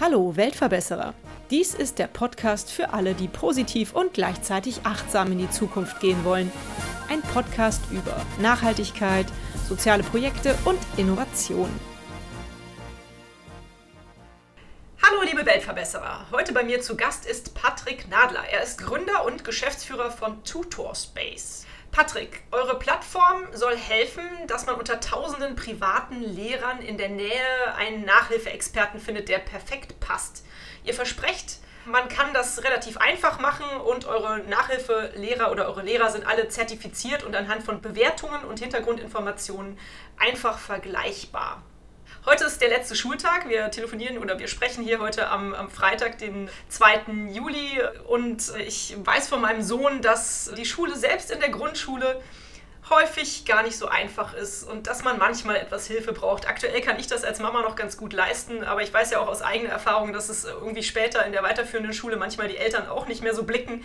Hallo Weltverbesserer. Dies ist der Podcast für alle, die positiv und gleichzeitig achtsam in die Zukunft gehen wollen. Ein Podcast über Nachhaltigkeit, soziale Projekte und Innovation. Weltverbesserer. Heute bei mir zu Gast ist Patrick Nadler. Er ist Gründer und Geschäftsführer von Tutor Space. Patrick, eure Plattform soll helfen, dass man unter tausenden privaten Lehrern in der Nähe einen Nachhilfeexperten findet, der perfekt passt. Ihr versprecht, man kann das relativ einfach machen und eure Nachhilfelehrer oder eure Lehrer sind alle zertifiziert und anhand von Bewertungen und Hintergrundinformationen einfach vergleichbar. Heute ist der letzte Schultag. Wir telefonieren oder wir sprechen hier heute am, am, Freitag, den 2. Juli. Und ich weiß von meinem Sohn, dass die Schule selbst in der Grundschule häufig gar nicht so einfach ist und dass man manchmal etwas Hilfe braucht. Aktuell kann ich das als Mama noch ganz gut leisten, aber ich weiß ja auch aus eigener Erfahrung, dass es irgendwie später in der weiterführenden Schule manchmal die Eltern auch nicht mehr so blicken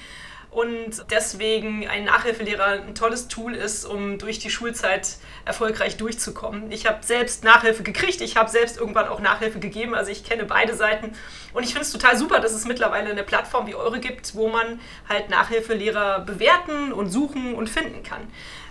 und deswegen ein Nachhilfelehrer ein tolles Tool ist, um durch die Schulzeit erfolgreich durchzukommen. Ich habe selbst Nachhilfe gekriegt, ich habe selbst irgendwann auch Nachhilfe gegeben, also ich kenne beide Seiten und ich finde es total super, dass es mittlerweile eine Plattform wie eure gibt, wo man halt Nachhilfelehrer bewerten und suchen und finden kann.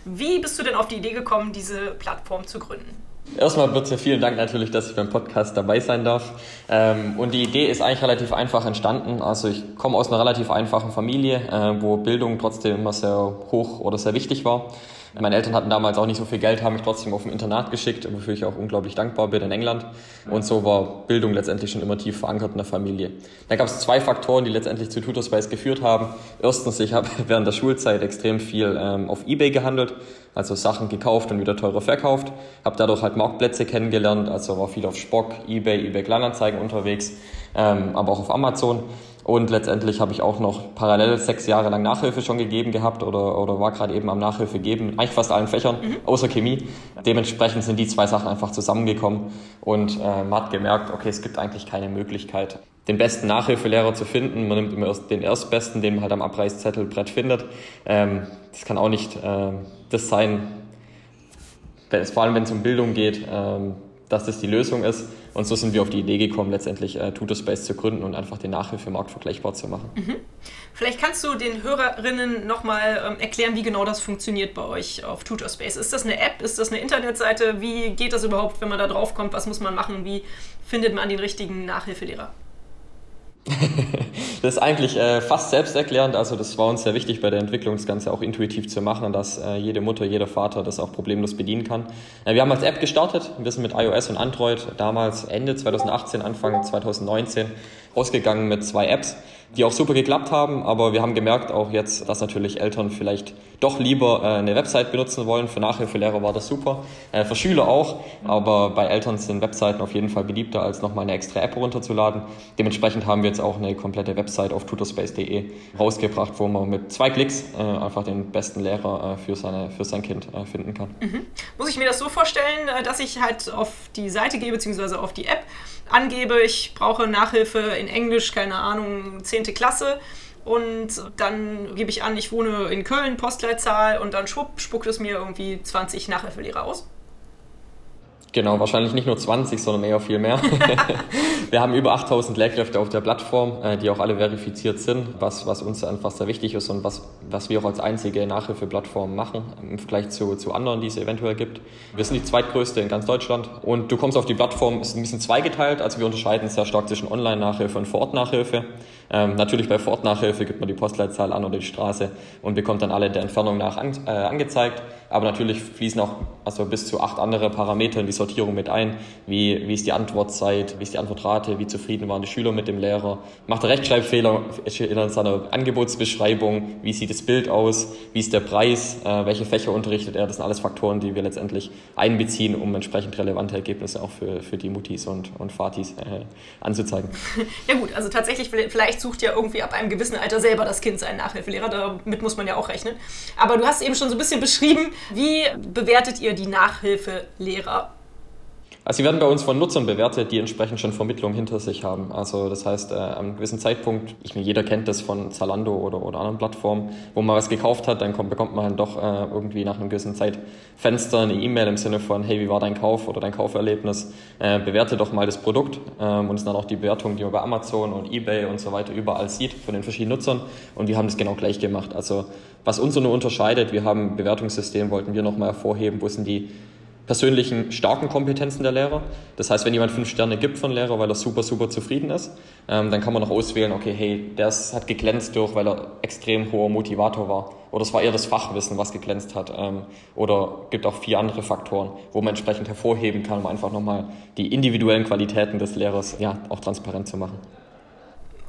Wie bist du denn auf die Idee gekommen, diese Plattform zu gründen? Erstmal bitte vielen Dank natürlich, dass ich beim Podcast dabei sein darf. Ähm, und die Idee ist eigentlich relativ einfach entstanden. Also ich komme aus einer relativ einfachen Familie, äh, wo Bildung trotzdem immer sehr hoch oder sehr wichtig war. Meine Eltern hatten damals auch nicht so viel Geld, haben mich trotzdem auf ein Internat geschickt, wofür ich auch unglaublich dankbar bin in England. Und so war Bildung letztendlich schon immer tief verankert in der Familie. Da gab es zwei Faktoren, die letztendlich zu Tutorspace geführt haben. Erstens, ich habe während der Schulzeit extrem viel ähm, auf Ebay gehandelt, also Sachen gekauft und wieder teurer verkauft. Habe dadurch halt Marktplätze kennengelernt, also war viel auf Spock, Ebay, Ebay Kleinanzeigen unterwegs, ähm, aber auch auf Amazon. Und letztendlich habe ich auch noch parallel sechs Jahre lang Nachhilfe schon gegeben gehabt oder, oder war gerade eben am Nachhilfe geben, eigentlich fast allen Fächern, mhm. außer Chemie. Dementsprechend sind die zwei Sachen einfach zusammengekommen und äh, man hat gemerkt, okay, es gibt eigentlich keine Möglichkeit, den besten Nachhilfelehrer zu finden. Man nimmt immer erst den erstbesten, den man halt am Abreißzettelbrett findet. Ähm, das kann auch nicht äh, das sein, vor allem wenn es um Bildung geht, ähm, dass das die Lösung ist. Und so sind wir auf die Idee gekommen, letztendlich äh, Tutorspace zu gründen und einfach den Nachhilfemarkt vergleichbar zu machen. Mhm. Vielleicht kannst du den Hörerinnen nochmal ähm, erklären, wie genau das funktioniert bei euch auf Tutorspace. Ist das eine App? Ist das eine Internetseite? Wie geht das überhaupt, wenn man da drauf kommt? Was muss man machen? Wie findet man den richtigen Nachhilfelehrer? das ist eigentlich äh, fast selbsterklärend. Also das war uns sehr wichtig bei der Entwicklung, das Ganze auch intuitiv zu machen, dass äh, jede Mutter, jeder Vater das auch problemlos bedienen kann. Äh, wir haben als App gestartet. Wir sind mit iOS und Android damals Ende 2018, Anfang 2019 ausgegangen mit zwei Apps die auch super geklappt haben, aber wir haben gemerkt auch jetzt, dass natürlich Eltern vielleicht doch lieber äh, eine Website benutzen wollen. Für Nachhilfelehrer war das super, äh, für Schüler auch, aber bei Eltern sind Webseiten auf jeden Fall beliebter, als nochmal eine extra App runterzuladen. Dementsprechend haben wir jetzt auch eine komplette Website auf tutorspace.de rausgebracht, wo man mit zwei Klicks äh, einfach den besten Lehrer für, seine, für sein Kind finden kann. Mhm. Muss ich mir das so vorstellen, dass ich halt auf die Seite gehe, beziehungsweise auf die App, angebe, ich brauche Nachhilfe in Englisch, keine Ahnung, 10. Klasse. Und dann gebe ich an, ich wohne in Köln, Postleitzahl, und dann schwupp, spuckt es mir irgendwie 20 Nachhilfelehrer aus. Genau, wahrscheinlich nicht nur 20, sondern eher viel mehr. wir haben über 8000 Lehrkräfte auf der Plattform, äh, die auch alle verifiziert sind, was, was uns einfach sehr wichtig ist und was, was wir auch als einzige Nachhilfeplattform machen im Vergleich zu, zu anderen, die es eventuell gibt. Wir sind die zweitgrößte in ganz Deutschland und du kommst auf die Plattform, ist ein bisschen zweigeteilt, also wir unterscheiden sehr stark zwischen Online-Nachhilfe und Vor-Ort-Nachhilfe. Ähm, natürlich bei Vor-Ort-Nachhilfe gibt man die Postleitzahl an oder die Straße und bekommt dann alle der Entfernung nach an, äh, angezeigt. Aber natürlich fließen auch also bis zu acht andere Parameter in die Sortierung mit ein, wie, wie ist die Antwortzeit, wie ist die Antwortrate, wie zufrieden waren die Schüler mit dem Lehrer, macht er Rechtschreibfehler in seiner Angebotsbeschreibung, wie sieht das Bild aus, wie ist der Preis, äh, welche Fächer unterrichtet er, das sind alles Faktoren, die wir letztendlich einbeziehen, um entsprechend relevante Ergebnisse auch für, für die Mutis und, und Fatis äh, anzuzeigen. Ja gut, also tatsächlich, vielleicht sucht ja irgendwie ab einem gewissen Alter selber das Kind seinen Nachhilfelehrer, damit muss man ja auch rechnen. Aber du hast eben schon so ein bisschen beschrieben, wie bewertet ihr die Nachhilfelehrer? Also sie werden bei uns von Nutzern bewertet, die entsprechend schon Vermittlung hinter sich haben. Also das heißt, äh, einem gewissen Zeitpunkt, ich meine, jeder kennt das von Zalando oder, oder anderen Plattformen, wo man was gekauft hat, dann kommt, bekommt man halt doch äh, irgendwie nach einem gewissen Zeitfenster eine E-Mail im Sinne von, hey, wie war dein Kauf oder dein Kauferlebnis? Äh, bewerte doch mal das Produkt ähm, und es ist dann auch die Bewertung, die man bei Amazon und Ebay und so weiter überall sieht von den verschiedenen Nutzern und wir haben das genau gleich gemacht. Also was uns nur unterscheidet, wir haben Bewertungssystem, wollten wir nochmal hervorheben, wo sind die persönlichen starken Kompetenzen der Lehrer. Das heißt, wenn jemand fünf Sterne gibt von Lehrer, weil er super, super zufrieden ist, ähm, dann kann man noch auswählen, okay, hey, der hat geglänzt durch, weil er extrem hoher Motivator war. Oder es war eher das Fachwissen, was geglänzt hat. Ähm, oder gibt auch vier andere Faktoren, wo man entsprechend hervorheben kann, um einfach nochmal die individuellen Qualitäten des Lehrers ja, auch transparent zu machen.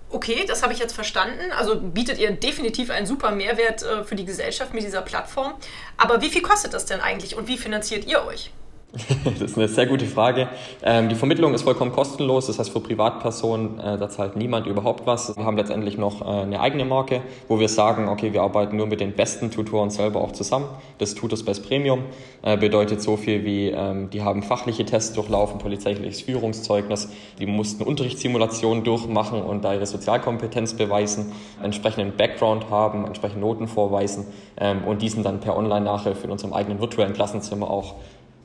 Okay, das habe ich jetzt verstanden. Also bietet ihr definitiv einen super Mehrwert äh, für die Gesellschaft mit dieser Plattform. Aber wie viel kostet das denn eigentlich und wie finanziert ihr euch? Das ist eine sehr gute Frage. Ähm, die Vermittlung ist vollkommen kostenlos, das heißt für Privatpersonen, äh, da zahlt niemand überhaupt was. Wir haben letztendlich noch äh, eine eigene Marke, wo wir sagen, okay, wir arbeiten nur mit den besten Tutoren selber auch zusammen. Das Tutors Best Premium äh, bedeutet so viel wie, ähm, die haben fachliche Tests durchlaufen, polizeiliches Führungszeugnis, die mussten Unterrichtssimulationen durchmachen und da ihre Sozialkompetenz beweisen, entsprechenden Background haben, entsprechende Noten vorweisen ähm, und diesen dann per Online-Nachhilfe in unserem eigenen virtuellen Klassenzimmer auch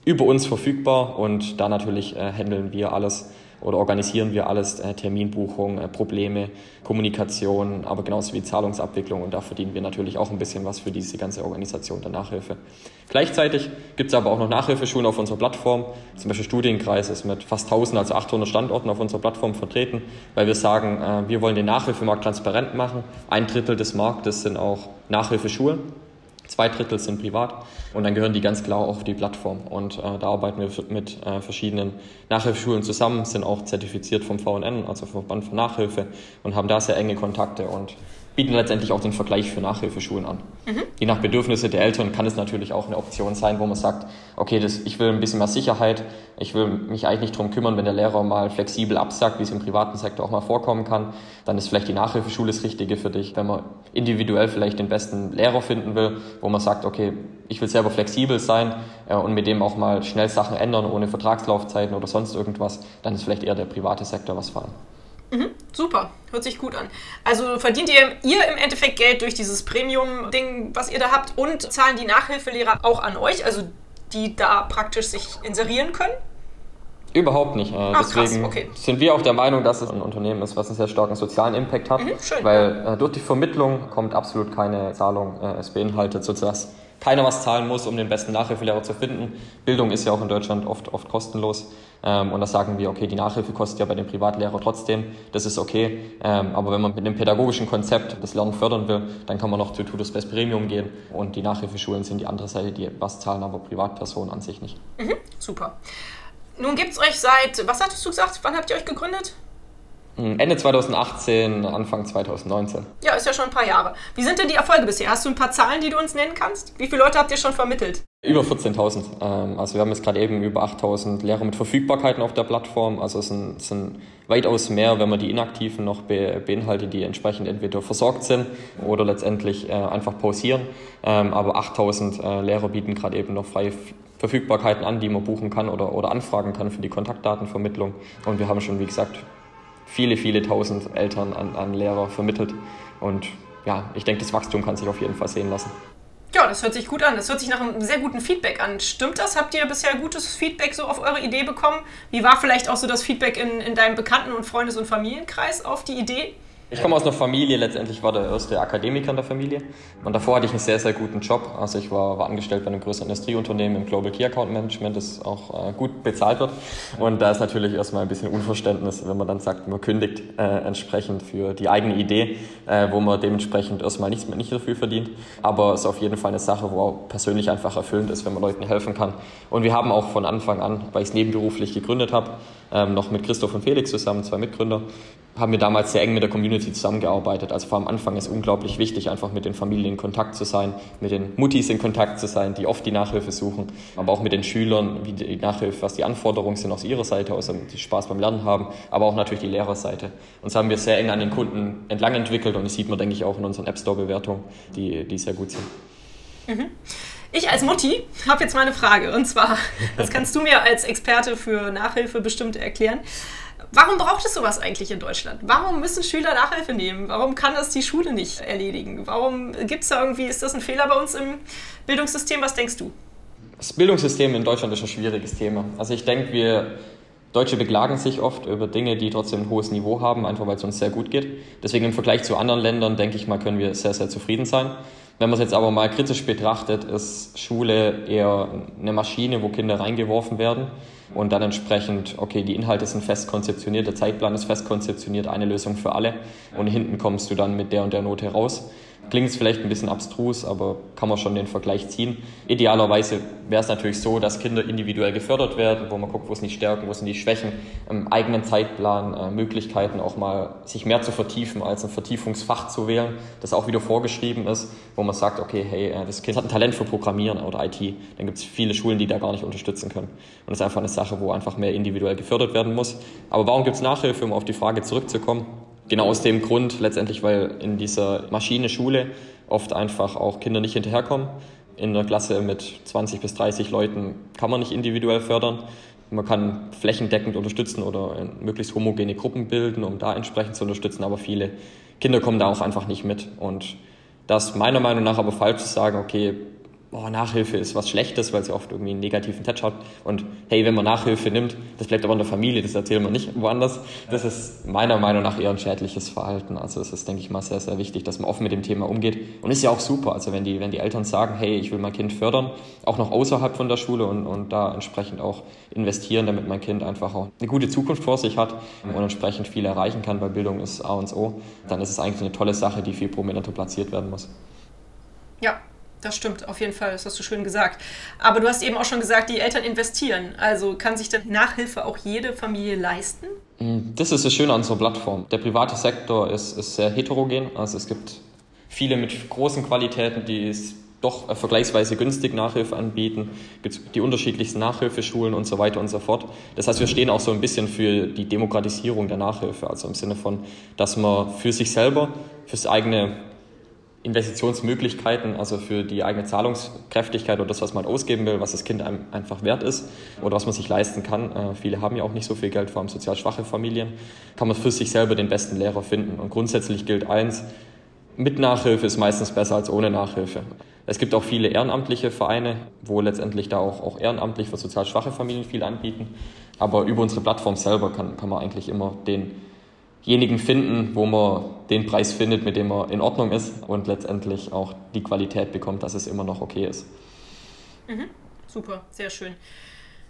über uns verfügbar und da natürlich äh, handeln wir alles oder organisieren wir alles, äh, Terminbuchung, äh, Probleme, Kommunikation, aber genauso wie Zahlungsabwicklung und da verdienen wir natürlich auch ein bisschen was für diese ganze Organisation der Nachhilfe. Gleichzeitig gibt es aber auch noch Nachhilfeschulen auf unserer Plattform, zum Beispiel Studienkreis ist mit fast 1000, also 800 Standorten auf unserer Plattform vertreten, weil wir sagen, äh, wir wollen den Nachhilfemarkt transparent machen. Ein Drittel des Marktes sind auch Nachhilfeschulen Zwei Drittel sind privat und dann gehören die ganz klar auf die Plattform. Und äh, da arbeiten wir mit äh, verschiedenen Nachhilfeschulen zusammen, sind auch zertifiziert vom VNN, also vom Verband für Nachhilfe und haben da sehr enge Kontakte und bieten letztendlich auch den Vergleich für Nachhilfeschulen an. Mhm. Je nach Bedürfnisse der Eltern kann es natürlich auch eine Option sein, wo man sagt, okay, das, ich will ein bisschen mehr Sicherheit, ich will mich eigentlich nicht darum kümmern, wenn der Lehrer mal flexibel absagt, wie es im privaten Sektor auch mal vorkommen kann, dann ist vielleicht die Nachhilfeschule das Richtige für dich. Wenn man individuell vielleicht den besten Lehrer finden will, wo man sagt, okay, ich will selber flexibel sein äh, und mit dem auch mal schnell Sachen ändern, ohne Vertragslaufzeiten oder sonst irgendwas, dann ist vielleicht eher der private Sektor was für einen. Mhm, super, hört sich gut an. Also verdient ihr, ihr im Endeffekt Geld durch dieses Premium-Ding, was ihr da habt und zahlen die Nachhilfelehrer auch an euch, also die da praktisch sich inserieren können? Überhaupt nicht. Äh, Deswegen okay. sind wir auch der Meinung, dass es ein Unternehmen ist, was einen sehr starken sozialen Impact hat. Mhm, weil äh, durch die Vermittlung kommt absolut keine Zahlung. Äh, es beinhaltet sozusagen keiner was zahlen muss, um den besten Nachhilfelehrer zu finden. Bildung ist ja auch in Deutschland oft, oft kostenlos. Ähm, und da sagen wir, okay, die Nachhilfe kostet ja bei dem Privatlehrer trotzdem, das ist okay. Ähm, aber wenn man mit dem pädagogischen Konzept das Lernen fördern will, dann kann man noch zu Tutus Best Premium gehen. Und die Nachhilfeschulen sind die andere Seite, die was zahlen, aber Privatpersonen an sich nicht. Mhm, super. Nun gibt es euch seit, was hattest du gesagt, wann habt ihr euch gegründet? Hm, Ende 2018, Anfang 2019. Ja, ist ja schon ein paar Jahre. Wie sind denn die Erfolge bisher? Hast du ein paar Zahlen, die du uns nennen kannst? Wie viele Leute habt ihr schon vermittelt? Über 14.000. Ähm, also wir haben jetzt gerade eben über 8.000 Lehrer mit Verfügbarkeiten auf der Plattform. Also es sind, es sind weitaus mehr, wenn man die Inaktiven noch beinhaltet, die entsprechend entweder versorgt sind oder letztendlich äh, einfach pausieren. Ähm, aber 8.000 äh, Lehrer bieten gerade eben noch freie Verfügbarkeiten an, die man buchen kann oder, oder anfragen kann für die Kontaktdatenvermittlung. Und wir haben schon, wie gesagt, viele, viele tausend Eltern an, an Lehrer vermittelt. Und ja, ich denke, das Wachstum kann sich auf jeden Fall sehen lassen. Ja, das hört sich gut an. Das hört sich nach einem sehr guten Feedback an. Stimmt das? Habt ihr bisher gutes Feedback so auf eure Idee bekommen? Wie war vielleicht auch so das Feedback in, in deinem Bekannten- und Freundes- und Familienkreis auf die Idee? Ich komme aus einer Familie, letztendlich war der erste Akademiker in der Familie. Und davor hatte ich einen sehr, sehr guten Job. Also ich war, war angestellt bei einem größeren Industrieunternehmen im Global Key Account Management, das auch äh, gut bezahlt wird. Und da ist natürlich erstmal ein bisschen Unverständnis, wenn man dann sagt, man kündigt äh, entsprechend für die eigene Idee, äh, wo man dementsprechend erstmal nichts, nicht dafür verdient. Aber es ist auf jeden Fall eine Sache, wo auch persönlich einfach erfüllend ist, wenn man Leuten helfen kann. Und wir haben auch von Anfang an, weil ich es nebenberuflich gegründet habe, ähm, noch mit Christoph und Felix zusammen, zwei Mitgründer, haben wir damals sehr eng mit der Community zusammengearbeitet. Also vor am Anfang ist unglaublich wichtig, einfach mit den Familien in Kontakt zu sein, mit den Muttis in Kontakt zu sein, die oft die Nachhilfe suchen, aber auch mit den Schülern, wie die Nachhilfe, was die Anforderungen sind aus ihrer Seite aus, die Spaß beim Lernen haben, aber auch natürlich die Lehrerseite. Und das haben wir sehr eng an den Kunden entlang entwickelt und das sieht man, denke ich, auch in unseren App Store-Bewertungen, die, die sehr gut sind. Mhm. Ich als Mutti habe jetzt mal eine Frage. Und zwar, das kannst du mir als Experte für Nachhilfe bestimmt erklären. Warum braucht es sowas eigentlich in Deutschland? Warum müssen Schüler Nachhilfe nehmen? Warum kann das die Schule nicht erledigen? Warum gibt es da irgendwie, ist das ein Fehler bei uns im Bildungssystem? Was denkst du? Das Bildungssystem in Deutschland ist ein schwieriges Thema. Also ich denke, wir Deutsche beklagen sich oft über Dinge, die trotzdem ein hohes Niveau haben, einfach weil es uns sehr gut geht. Deswegen im Vergleich zu anderen Ländern, denke ich mal, können wir sehr, sehr zufrieden sein. Wenn man es jetzt aber mal kritisch betrachtet, ist Schule eher eine Maschine, wo Kinder reingeworfen werden und dann entsprechend, okay, die Inhalte sind fest konzeptioniert, der Zeitplan ist fest konzeptioniert, eine Lösung für alle und hinten kommst du dann mit der und der Note raus. Klingt es vielleicht ein bisschen abstrus, aber kann man schon den Vergleich ziehen. Idealerweise wäre es natürlich so, dass Kinder individuell gefördert werden, wo man guckt, wo sind die Stärken, wo sind die Schwächen, im eigenen Zeitplan, äh, Möglichkeiten auch mal sich mehr zu vertiefen, als ein Vertiefungsfach zu wählen, das auch wieder vorgeschrieben ist, wo man sagt, okay, hey, äh, das Kind hat ein Talent für Programmieren oder IT. Dann gibt es viele Schulen, die da gar nicht unterstützen können. Und das ist einfach eine Sache, wo einfach mehr individuell gefördert werden muss. Aber warum gibt es Nachhilfe, um auf die Frage zurückzukommen? Genau aus dem Grund letztendlich, weil in dieser Maschine Schule oft einfach auch Kinder nicht hinterherkommen. In einer Klasse mit 20 bis 30 Leuten kann man nicht individuell fördern. Man kann flächendeckend unterstützen oder möglichst homogene Gruppen bilden, um da entsprechend zu unterstützen, aber viele Kinder kommen da auch einfach nicht mit. Und das meiner Meinung nach aber falsch zu sagen, okay, oh, Nachhilfe ist was Schlechtes, weil sie oft irgendwie einen negativen Touch hat. Und hey, wenn man Nachhilfe nimmt, das bleibt aber in der Familie, das erzählt man nicht woanders. Das ist meiner Meinung nach eher ein schädliches Verhalten. Also es ist, denke ich mal, sehr, sehr wichtig, dass man offen mit dem Thema umgeht. Und ist ja auch super, also wenn die, wenn die Eltern sagen, hey, ich will mein Kind fördern, auch noch außerhalb von der Schule und, und da entsprechend auch investieren, damit mein Kind einfach auch eine gute Zukunft vor sich hat und entsprechend viel erreichen kann, weil Bildung ist A und O, dann ist es eigentlich eine tolle Sache, die viel prominenter platziert werden muss. Ja, das stimmt, auf jeden Fall, das hast du schön gesagt. Aber du hast eben auch schon gesagt, die Eltern investieren. Also kann sich denn Nachhilfe auch jede Familie leisten? Mm, das ist das Schöne an unserer Plattform. Der private Sektor ist, ist sehr heterogen. Also es gibt viele mit großen Qualitäten, die es doch vergleichsweise günstig Nachhilfe anbieten. Es gibt die unterschiedlichsten Nachhilfeschulen und so weiter und so fort. Das heißt, wir stehen auch so ein bisschen für die Demokratisierung der Nachhilfe. Also im Sinne von, dass man für sich selber, fürs eigene Investitionsmöglichkeiten, also für die eigene Zahlungskräftigkeit oder das, was man ausgeben will, was das Kind einem einfach wert ist oder was man sich leisten kann. Äh, viele haben ja auch nicht so viel Geld, vor allem sozial schwache Familien. Kann man für sich selber den besten Lehrer finden. Und grundsätzlich gilt eins, mit Nachhilfe ist meistens besser als ohne Nachhilfe. Es gibt auch viele ehrenamtliche Vereine, wo letztendlich da auch, auch ehrenamtlich für sozial schwache Familien viel anbieten. Aber über unsere Plattform selber kann, kann man eigentlich immer den denjenigen finden, wo man den Preis findet, mit dem er in Ordnung ist und letztendlich auch die Qualität bekommt, dass es immer noch okay ist. Mhm. Super, sehr schön.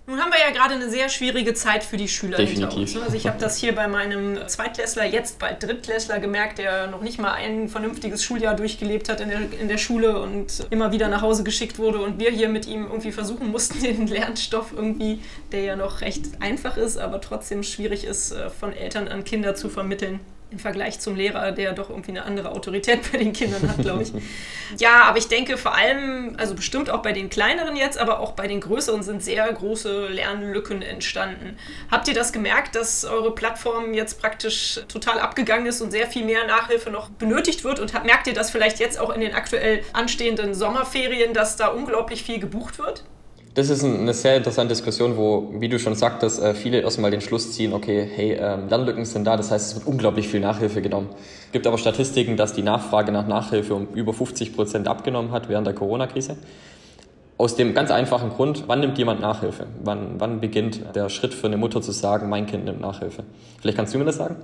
Nun haben wir ja gerade eine sehr schwierige Zeit für die Schüler Definitiv. hinter uns. Ne? Also ich habe das hier bei meinem Zweitklässler, jetzt bald Drittklässler gemerkt, der noch nicht mal ein vernünftiges Schuljahr durchgelebt hat in der, in der Schule und immer wieder nach Hause geschickt wurde und wir hier mit ihm irgendwie versuchen mussten, den Lernstoff irgendwie, der ja noch recht einfach ist, aber trotzdem schwierig ist, äh, von Eltern an Kinder zu vermitteln, im Vergleich zum Lehrer, der doch irgendwie eine andere Autorität bei den Kindern hat, glaube ich. ja, aber ich denke vor allem, also bestimmt auch bei den kleineren jetzt, aber auch bei den größeren sind sehr große Lernlücken entstanden. Habt ihr das gemerkt, dass eure Plattform jetzt praktisch total abgegangen ist und sehr viel mehr Nachhilfe noch benötigt wird? Und merkt ihr das vielleicht jetzt auch in den aktuell anstehenden Sommerferien, dass da unglaublich viel gebucht wird? Das ist eine sehr interessante Diskussion, wo, wie du schon sagtest, äh, viele erstmal den Schluss ziehen, okay, hey, ähm, Lernlücken sind da, das heißt, es wird unglaublich viel Nachhilfe genommen. Es gibt aber Statistiken, dass die Nachfrage nach Nachhilfe um über 50 Prozent abgenommen hat während der Corona-Krise. Aus dem ganz einfachen Grund, wann nimmt jemand Nachhilfe? Wann, wann beginnt der Schritt für eine Mutter zu sagen, mein Kind nimmt Nachhilfe? Vielleicht kannst du mir das sagen?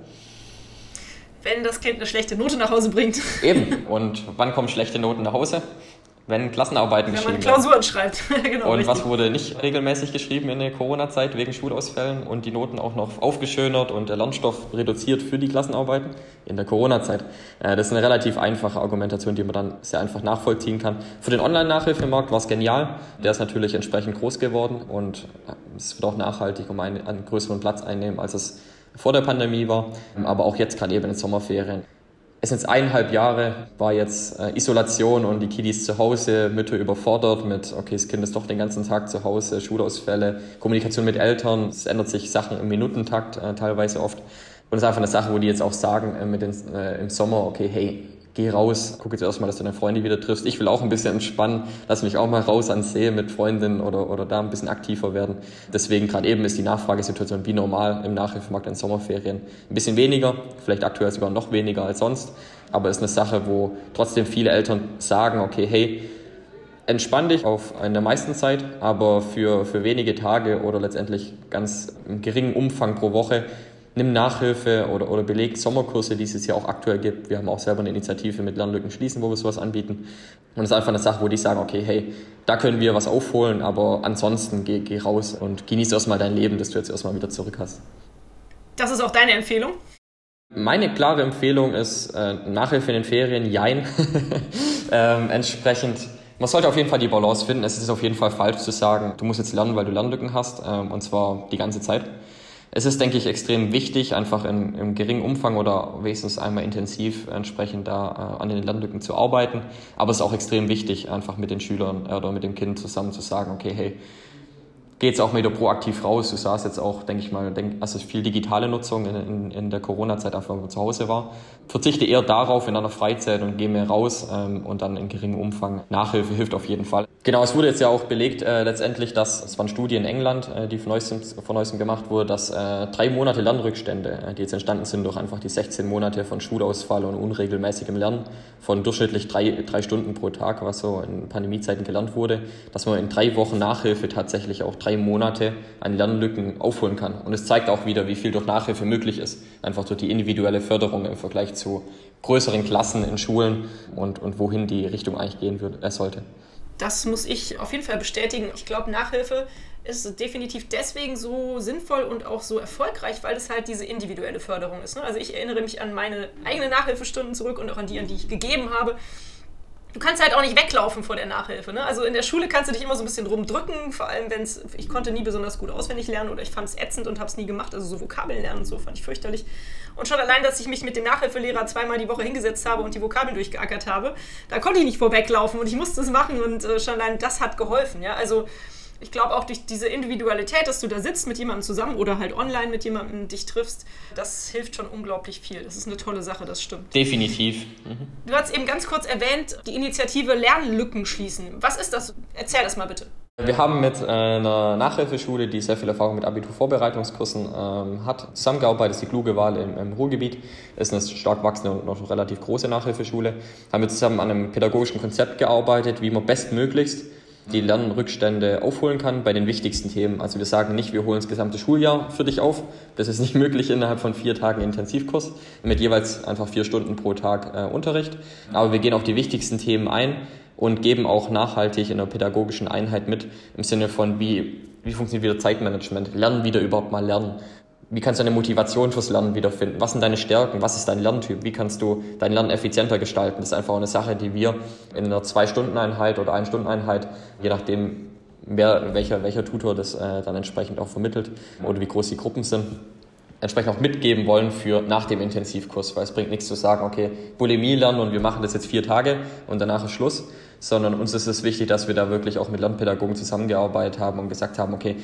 Wenn das Kind eine schlechte Note nach Hause bringt. Eben. Und wann kommen schlechte Noten nach Hause? Wenn Klassenarbeiten wenn geschrieben werden. Wenn man Klausuren schreibt. genau, und richtig. was wurde nicht regelmäßig geschrieben in der Corona-Zeit wegen Schulausfällen und die Noten auch noch aufgeschönert und der Lernstoff reduziert für die Klassenarbeiten in der Corona-Zeit. Äh, das ist eine relativ einfache Argumentation, die man dann sehr einfach nachvollziehen kann. Für den Online-Nachhilfemarkt war es genial. Der ist natürlich entsprechend groß geworden und äh, es wird auch nachhaltig um einen, einen größeren Platz einnehmen, als es vor der Pandemie war. Aber auch jetzt gerade eben in den Sommerferien es sind eineinhalb Jahre, war jetzt äh, Isolation und die Kiddies zu Hause, Mütter überfordert mit, okay, das Kind ist doch den ganzen Tag zu Hause, Schulausfälle, Kommunikation mit Eltern, es ändert sich Sachen im Minutentakt äh, teilweise oft. Und es ist einfach eine Sache, wo die jetzt auch sagen äh, mit den, äh, im Sommer, okay, hey, geh raus, guck jetzt erstmal, dass du deine Freunde wieder triffst. Ich will auch ein bisschen entspannen, lass mich auch mal raus ans See mit Freundinnen oder, oder da ein bisschen aktiver werden. Deswegen gerade eben ist die Nachfragesituation wie normal im Nachhilfemarkt in Sommerferien ein bisschen weniger, vielleicht aktuell sogar noch weniger als sonst, aber ist eine Sache, wo trotzdem viele Eltern sagen, okay, hey, entspann dich auf in der meisten Zeit, aber für, für wenige Tage oder letztendlich ganz im geringen Umfang pro Woche nimm Nachhilfe oder, oder beleg Sommerkurse, die es ja auch aktuell gibt. Wir haben auch selber eine Initiative mit Lernlücken schließen, wo wir sowas anbieten. Und es ist einfach eine Sache, wo die sagen, okay, hey, da können wir was aufholen, aber ansonsten geh, geh raus und genieße erstmal dein Leben, das du jetzt erstmal wieder zurück hast. Das ist auch deine Empfehlung? Meine klare Empfehlung ist äh, Nachhilfe in den Ferien, jein. ähm, entsprechend man sollte auf jeden Fall die Balance finden. Es ist auf jeden Fall falsch zu sagen, du musst jetzt lernen, weil du Lernlücken hast, ähm, und zwar die ganze Zeit. Es ist, denke ich, extrem wichtig, einfach in, im geringen Umfang oder wenigstens einmal intensiv entsprechend da äh, an den Lernlücken zu arbeiten. Aber es ist auch extrem wichtig, einfach mit den Schülern äh, oder mit dem Kind zusammen zu sagen, okay, hey, geht es auch wieder proaktiv raus. Du sahst jetzt auch, denke ich mal, denk, also viel digitale Nutzung in, in, in der Corona-Zeit, einfach man zu Hause war. Verzichte eher darauf in einer Freizeit und gehe mehr raus ähm, und dann in geringem Umfang. Nachhilfe hilft auf jeden Fall. Genau, es wurde jetzt ja auch belegt äh, letztendlich, dass, es waren Studien in England, äh, die von neuestem, von neuestem gemacht wurde, dass äh, drei Monate Lernrückstände, äh, die jetzt entstanden sind durch einfach die 16 Monate von Schulausfall und unregelmäßigem Lernen, von durchschnittlich drei, drei Stunden pro Tag, was so in Pandemiezeiten gelernt wurde, dass man in drei Wochen Nachhilfe tatsächlich auch drei drei Monate an Lernlücken aufholen kann. Und es zeigt auch wieder, wie viel durch Nachhilfe möglich ist. Einfach durch die individuelle Förderung im Vergleich zu größeren Klassen in Schulen und, und wohin die Richtung eigentlich gehen wird, äh, sollte. Das muss ich auf jeden Fall bestätigen. Ich glaube, Nachhilfe ist definitiv deswegen so sinnvoll und auch so erfolgreich, weil es halt diese individuelle Förderung ist. Ne? Also ich erinnere mich an meine eigenen Nachhilfestunden zurück und auch an die, an die ich gegeben habe du kannst halt auch nicht weglaufen vor der Nachhilfe. Ne? Also in der Schule kannst du dich immer so ein bisschen rumdrücken, vor allem wenn es, ich konnte nie besonders gut auswendig lernen oder ich fand es ätzend und habe es nie gemacht, also so Vokabeln lernen und so fand ich fürchterlich. Und schon allein, dass ich mich mit dem Nachhilfelehrer zweimal die Woche hingesetzt habe und die Vokabeln durchgeackert habe, da konnte ich nicht vorweglaufen und ich musste es machen und äh, schon allein das hat geholfen. Ja? Also ich glaube auch durch diese Individualität, dass du da sitzt mit jemandem zusammen oder halt online mit jemandem dich triffst, das hilft schon unglaublich viel. Das ist eine tolle Sache, das stimmt. Definitiv. Mhm. Du hast eben ganz kurz erwähnt, die Initiative Lernlücken schließen. Was ist das? Erzähl das mal bitte. Wir haben mit einer Nachhilfeschule, die sehr viel Erfahrung mit Abiturvorbereitungskursen ähm, hat, zusammengearbeitet. Das ist die Kluge Wahl im, im Ruhrgebiet. Das ist eine stark wachsende und noch relativ große Nachhilfeschule. Haben wir zusammen an einem pädagogischen Konzept gearbeitet, wie man bestmöglichst die Lernrückstände aufholen kann bei den wichtigsten Themen. Also wir sagen nicht, wir holen das gesamte Schuljahr für dich auf. Das ist nicht möglich innerhalb von vier Tagen Intensivkurs mit jeweils einfach vier Stunden pro Tag äh, Unterricht. Aber wir gehen auf die wichtigsten Themen ein und geben auch nachhaltig in der pädagogischen Einheit mit im Sinne von, wie, wie funktioniert wieder Zeitmanagement? Lernen wieder überhaupt mal lernen? Wie kannst du eine Motivation fürs Lernen wiederfinden? Was sind deine Stärken? Was ist dein Lerntyp? Wie kannst du dein Lernen effizienter gestalten? Das ist einfach eine Sache, die wir in einer Zwei-Stunden-Einheit oder Ein-Stunden-Einheit, je nachdem, wer, welcher, welcher Tutor das äh, dann entsprechend auch vermittelt oder wie groß die Gruppen sind, entsprechend auch mitgeben wollen für nach dem Intensivkurs, weil es bringt nichts zu sagen, okay, Bulimie lernen und wir machen das jetzt vier Tage und danach ist Schluss, sondern uns ist es wichtig, dass wir da wirklich auch mit Lernpädagogen zusammengearbeitet haben und gesagt haben, okay,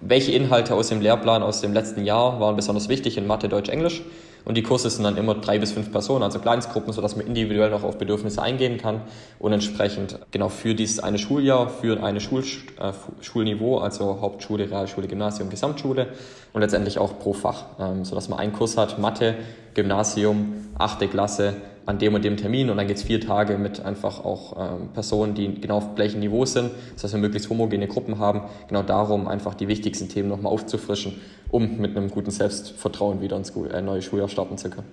welche Inhalte aus dem Lehrplan aus dem letzten Jahr waren besonders wichtig in Mathe, Deutsch, Englisch. Und die Kurse sind dann immer drei bis fünf Personen, also Kleinstgruppen, sodass man individuell noch auf Bedürfnisse eingehen kann und entsprechend genau für dieses eine Schuljahr, für eine Schul, äh, Schulniveau, also Hauptschule, Realschule, Gymnasium, Gesamtschule und letztendlich auch pro Fach, ähm, sodass man einen Kurs hat, Mathe, Gymnasium, achte Klasse, an dem und dem Termin und dann geht es vier Tage mit einfach auch ähm, Personen, die genau auf gleichem Niveau sind, das heißt wir möglichst homogene Gruppen haben, genau darum einfach die wichtigsten Themen nochmal aufzufrischen, um mit einem guten Selbstvertrauen wieder ins äh, neue Schuljahr starten zu können.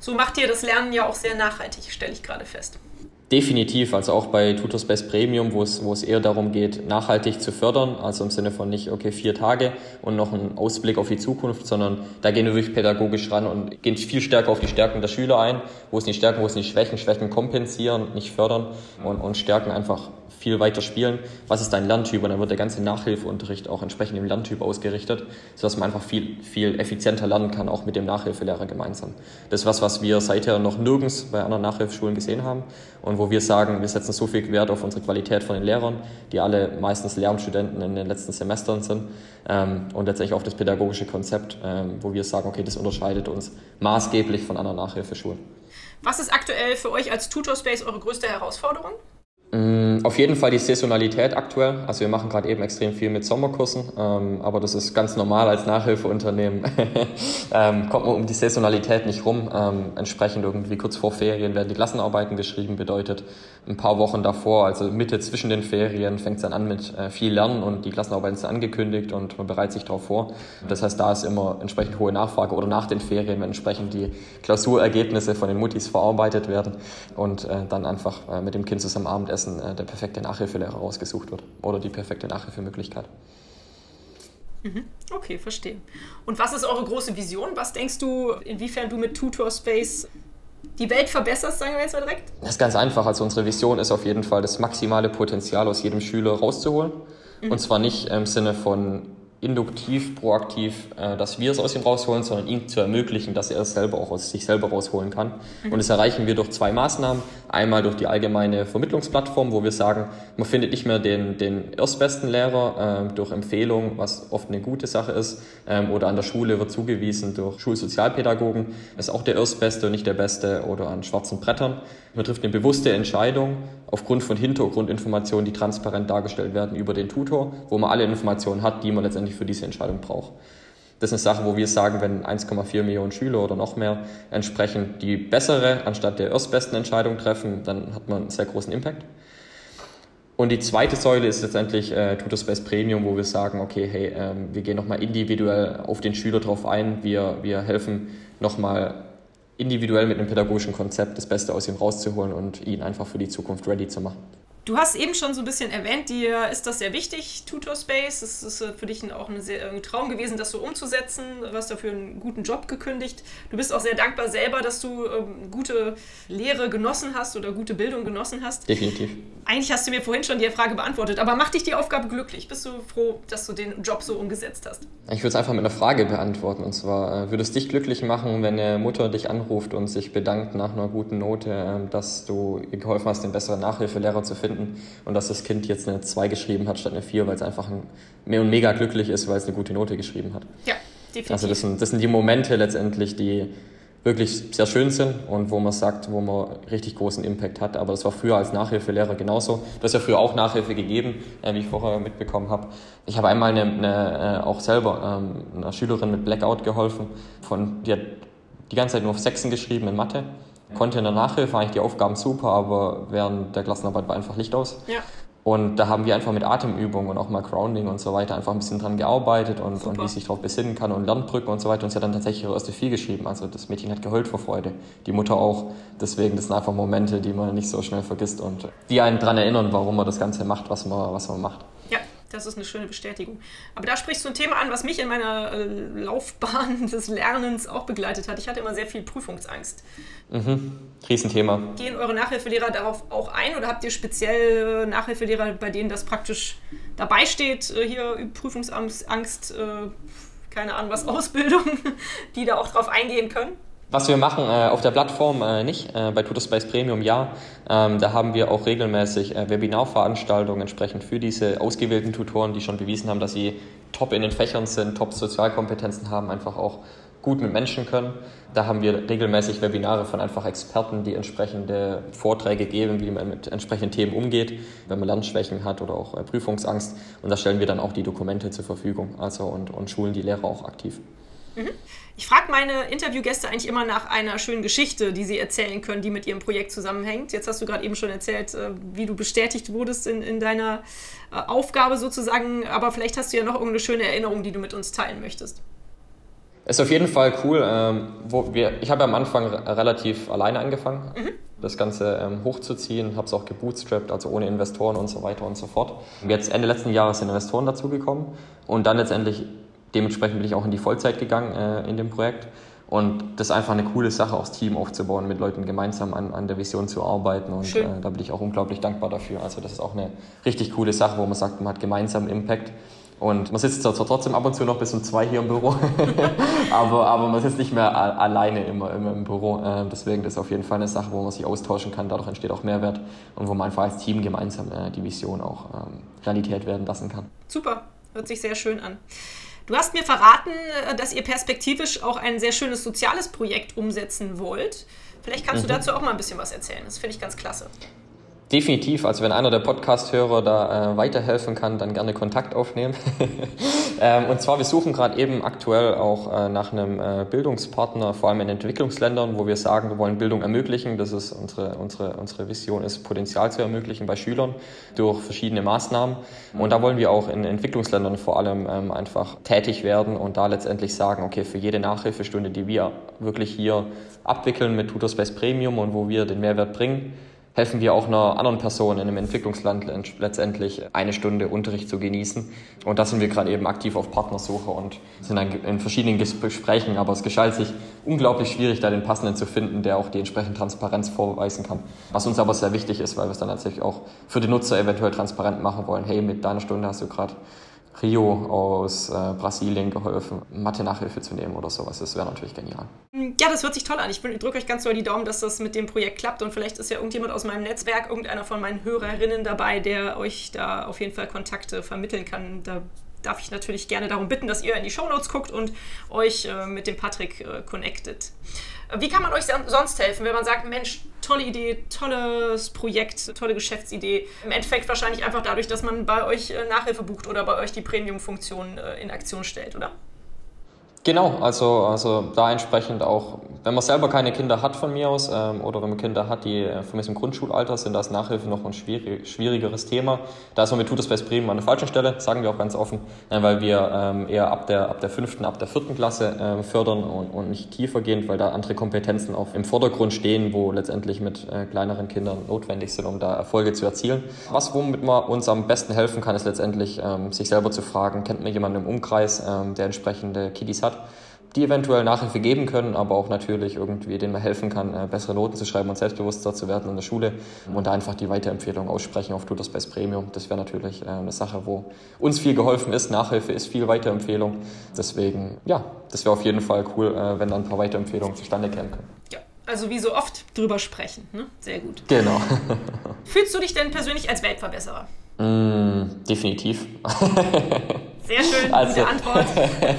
So macht ihr das Lernen ja auch sehr nachhaltig, stelle ich gerade fest. Definitiv, also auch bei Tutorspace Premium, wo es, wo es eher darum geht, nachhaltig zu fördern, also im Sinne von nicht, okay, vier Tage und noch ein Ausblick auf die Zukunft, sondern da gehen wir wirklich pädagogisch ran und gehen viel stärker auf die Stärken der Schüler ein, wo es nicht Stärken, wo es nicht Schwächen, Schwächen kompensieren, nicht fördern und, und Stärken einfach viel weiter spielen. Was ist dein Lerntyp? Und dann wird der ganze Nachhilfeunterricht auch entsprechend dem Lerntyp ausgerichtet, sodass man einfach viel, viel effizienter lernen kann, auch mit dem Nachhilfelehrer gemeinsam. Das ist was, was wir seither noch nirgends bei anderen Nachhilfeschulen gesehen haben und wo wir sagen, wir setzen so viel Wert auf unsere Qualität von den Lehrern, die alle meistens Lehramtsstudenten in den letzten Semestern sind ähm, und letztendlich auf das pädagogische Konzept, ähm, wo wir sagen, okay, das unterscheidet uns maßgeblich von anderen Nachhilfeschulen. Was ist aktuell für euch als Tutorspace eure größte Herausforderung? Mm, auf jeden Fall die Saisonalität aktuell. Also wir machen gerade eben extrem viel mit Sommerkursen, ähm, aber das ist ganz normal als Nachhilfeunternehmen. ähm, kommt man um die Saisonalität nicht rum. Ähm, entsprechend irgendwie kurz vor Ferien werden die Klassenarbeiten geschrieben, bedeutet ein paar Wochen davor, also Mitte zwischen den Ferien, fängt es dann an mit äh, viel Lernen und die Klassenarbeiten sind angekündigt und man bereitet sich darauf vor. Das heißt, da ist immer entsprechend hohe Nachfrage oder nach den Ferien, wenn entsprechend die Klausurergebnisse von den Muttis verarbeitet werden und äh, dann einfach äh, mit dem Kind zusammen Abendessen äh, der perfekte Nachhilfelehrer rausgesucht wird oder die perfekte Nachhilfemöglichkeit. Mhm. Okay, verstehe. Und was ist eure große Vision? Was denkst du, inwiefern du mit Tutor Space die Welt verbesserst, sagen wir jetzt mal direkt? Das ist ganz einfach. Also unsere Vision ist auf jeden Fall, das maximale Potenzial aus jedem Schüler rauszuholen. Mhm. Und zwar nicht im Sinne von induktiv, proaktiv, äh, dass wir es aus ihm rausholen, sondern ihm zu ermöglichen, dass er es selber auch aus sich selber rausholen kann. Mhm. Und das erreichen wir durch zwei Maßnahmen. Einmal durch die allgemeine Vermittlungsplattform, wo wir sagen, man findet nicht mehr den, den erstbesten Lehrer äh, durch Empfehlung, was oft eine gute Sache ist, ähm, oder an der Schule wird zugewiesen durch Schulsozialpädagogen, ist auch der erstbeste und nicht der beste, oder an schwarzen Brettern. Man trifft eine bewusste Entscheidung aufgrund von Hintergrundinformationen, die transparent dargestellt werden über den Tutor, wo man alle Informationen hat, die man letztendlich für diese Entscheidung braucht. Das ist eine Sache, wo wir sagen, wenn 1,4 Millionen Schüler oder noch mehr entsprechend die bessere anstatt der erstbesten Entscheidung treffen, dann hat man einen sehr großen Impact. Und die zweite Säule ist letztendlich äh, Tutorspace Premium, wo wir sagen, okay, hey, ähm, wir gehen nochmal individuell auf den Schüler drauf ein, wir, wir helfen nochmal individuell mit einem pädagogischen Konzept das Beste aus ihm rauszuholen und ihn einfach für die Zukunft ready zu machen. Du hast eben schon so ein bisschen erwähnt, dir ist das sehr wichtig, Tutor Space. Es ist äh, für dich auch ein, sehr, ein Traum gewesen, das so umzusetzen. Du hast dafür einen guten Job gekündigt. Du bist auch sehr dankbar selber, dass du ähm, gute Lehre genossen hast oder gute Bildung genossen hast. Definitiv. Eigentlich hast du mir vorhin schon die Frage beantwortet, aber macht dich die Aufgabe glücklich? Bist du froh, dass du den Job so umgesetzt hast? Ich würde es einfach mit einer Frage beantworten. Und zwar, äh, würde es dich glücklich machen, wenn eine Mutter dich anruft und sich bedankt nach einer guten Note, äh, dass du ihr geholfen hast, den besseren Nachhilfelehrer zu finden? Finden und dass das Kind jetzt eine 2 geschrieben hat statt eine 4, weil es einfach ein, mehr und mega glücklich ist, weil es eine gute Note geschrieben hat. Ja, definitiv. Also das sind, das sind die Momente letztendlich, die wirklich sehr schön sind und wo man sagt, wo man richtig großen Impact hat. Aber das war früher als Nachhilfelehrer genauso. Du hast ja früher auch Nachhilfe gegeben, äh, wie ich vorher mitbekommen habe. Ich habe einmal eine, eine, äh, auch selber ähm, einer Schülerin mit Blackout geholfen. Von, die hat die ganze Zeit nur auf Sechsen geschrieben in Mathe konnte in der Nachhilfe eigentlich die Aufgaben super, aber während der Klassenarbeit war einfach Licht aus. Ja. Und da haben wir einfach mit Atemübungen und auch mal Grounding und so weiter einfach ein bisschen dran gearbeitet und, und wie ich sich darauf besinnen kann und Lernbrücken und so weiter. Und sie hat dann tatsächlich ihre erste Vier geschrieben. Also das Mädchen hat geheult vor Freude. Die Mutter auch. Deswegen, das sind einfach Momente, die man nicht so schnell vergisst und die einen daran erinnern, warum man das Ganze macht, was man, was man macht. Das ist eine schöne Bestätigung. Aber da sprichst du ein Thema an, was mich in meiner äh, Laufbahn des Lernens auch begleitet hat. Ich hatte immer sehr viel Prüfungsangst. Mhm. Riesenthema. Gehen eure Nachhilfelehrer darauf auch ein oder habt ihr speziell Nachhilfelehrer, bei denen das praktisch dabei steht, äh, hier Prüfungsangst, äh, keine Ahnung was, Ausbildung, die da auch drauf eingehen können? Was wir machen äh, auf der Plattform äh, nicht, äh, bei Tutorspace Premium ja. Ähm, da haben wir auch regelmäßig äh, Webinarveranstaltungen entsprechend für diese ausgewählten Tutoren, die schon bewiesen haben, dass sie top in den Fächern sind, top Sozialkompetenzen haben, einfach auch gut mit Menschen können. Da haben wir regelmäßig Webinare von einfach Experten, die entsprechende Vorträge geben, wie man mit entsprechenden Themen umgeht, wenn man Lernschwächen hat oder auch äh, Prüfungsangst. Und da stellen wir dann auch die Dokumente zur Verfügung also und, und schulen die Lehrer auch aktiv. Mhm. Ich frage meine Interviewgäste eigentlich immer nach einer schönen Geschichte, die sie erzählen können, die mit ihrem Projekt zusammenhängt. Jetzt hast du gerade eben schon erzählt, äh, wie du bestätigt wurdest in, in deiner äh, Aufgabe sozusagen, aber vielleicht hast du ja noch irgendeine schöne Erinnerung, die du mit uns teilen möchtest. Ist auf jeden Fall cool. Ähm, wir, ich habe am Anfang relativ alleine angefangen, mhm. das Ganze ähm, hochzuziehen, habe es auch gebootstrapped, also ohne Investoren und so weiter und so fort. Jetzt Ende letzten Jahres sind Investoren dazugekommen und dann letztendlich dementsprechend bin ich auch in die Vollzeit gegangen äh, in dem Projekt. Und das ist einfach eine coole Sache, auch das Team aufzubauen, mit Leuten gemeinsam an, an der Vision zu arbeiten. Und äh, da bin ich auch unglaublich dankbar dafür. Also das ist auch eine richtig coole Sache, wo man sagt, man hat gemeinsam Impact. Und man sitzt zwar trotzdem ab und zu noch bis um zwei hier im Büro, aber, aber man sitzt nicht mehr alleine immer, immer im Büro. Äh, deswegen ist es auf jeden Fall eine Sache, wo man sich austauschen kann. Dadurch entsteht auch Mehrwert und wo man einfach als Team gemeinsam äh, die Vision auch ähm, Realität werden lassen kann. Super, hört sich sehr schön an. Du hast mir verraten, äh, dass ihr perspektivisch auch ein sehr schönes soziales Projekt umsetzen wollt. Vielleicht kannst mhm. du dazu auch mal ein bisschen was erzählen. Das finde ich ganz klasse. Definitiv. Also wenn einer der Podcast-Hörer da äh, weiterhelfen kann, dann gerne Kontakt aufnehmen. ähm, und zwar, wir suchen gerade eben aktuell auch äh, nach einem äh, Bildungspartner, vor allem in Entwicklungsländern, wo wir sagen, wir wollen Bildung ermöglichen. Das ist unsere, unsere, unsere Vision ist, Potenzial zu ermöglichen bei Schülern durch verschiedene Maßnahmen. Und da wollen wir auch in Entwicklungsländern vor allem ähm, einfach tätig werden und da letztendlich sagen, okay, für jede Nachhilfestunde, die wir wirklich hier abwickeln mit Tutorspace Premium und wo wir den Mehrwert bringen, helfen wir auch einer anderen Person in einem Entwicklungsland letztendlich eine Stunde Unterricht zu genießen. Und da sind wir gerade eben aktiv auf Partnersuche und sind dann in verschiedenen Gesprächen, aber es gestaltet sich unglaublich schwierig, da den passenden zu finden, der auch die entsprechende Transparenz vorweisen kann. Was uns aber sehr wichtig ist, weil wir es dann tatsächlich auch für den Nutzer eventuell transparent machen wollen. Hey, mit deiner Stunde hast du gerade Rio aus äh, Brasilien geholfen, Mathe-Nachhilfe zu nehmen oder sowas. Das wäre natürlich genial. Ja, das hört sich toll an. Ich drücke euch ganz doll die Daumen, dass das mit dem Projekt klappt und vielleicht ist ja irgendjemand aus meinem Netzwerk, irgendeiner von meinen Hörerinnen dabei, der euch da auf jeden Fall Kontakte vermitteln kann. Da darf ich natürlich gerne darum bitten, dass ihr in die Shownotes guckt und euch äh, mit dem Patrick äh, connectet. Wie kann man euch sonst helfen, wenn man sagt, Mensch, tolle Idee, tolles Projekt, tolle Geschäftsidee? Im Endeffekt wahrscheinlich einfach dadurch, dass man bei euch äh, Nachhilfe bucht oder bei euch die Premium-Funktion äh, in Aktion stellt, oder? Genau, also, also da entsprechend auch, wenn man selber keine Kinder hat von mir aus ähm, oder wenn man Kinder hat, die äh, von mir im Grundschulalter sind, da ist Nachhilfe noch ein schwierig, schwierigeres Thema. Da ist man mit Tutorspace Bremen an der falschen Stelle, sagen wir auch ganz offen, äh, weil wir ähm, eher ab der, ab der fünften, ab der vierten Klasse äh, fördern und, und nicht tiefergehend, weil da andere Kompetenzen auch im Vordergrund stehen, wo letztendlich mit äh, kleineren Kindern notwendig sind, um da Erfolge zu erzielen. Was, womit man uns am besten helfen kann, ist letztendlich ähm, sich selber zu fragen, kennt man jemanden im Umkreis, ähm, der entsprechende Kiddies hat, hat, die eventuell Nachhilfe geben können, aber auch natürlich irgendwie denen man helfen kann, äh, bessere Noten zu schreiben und selbstbewusster zu werden in der Schule und da einfach die Weiterempfehlung aussprechen auf Tutors Best Premium. Das wäre natürlich äh, eine Sache, wo uns viel geholfen ist. Nachhilfe ist viel Weiterempfehlung. Deswegen, ja, das wäre auf jeden Fall cool, äh, wenn dann ein paar Weiterempfehlungen zustande kämen können. Ja. Also wie so oft drüber sprechen. Ne? Sehr gut. Genau. Fühlst du dich denn persönlich als Weltverbesserer? Mm, definitiv. Sehr schön, also, gute Antwort.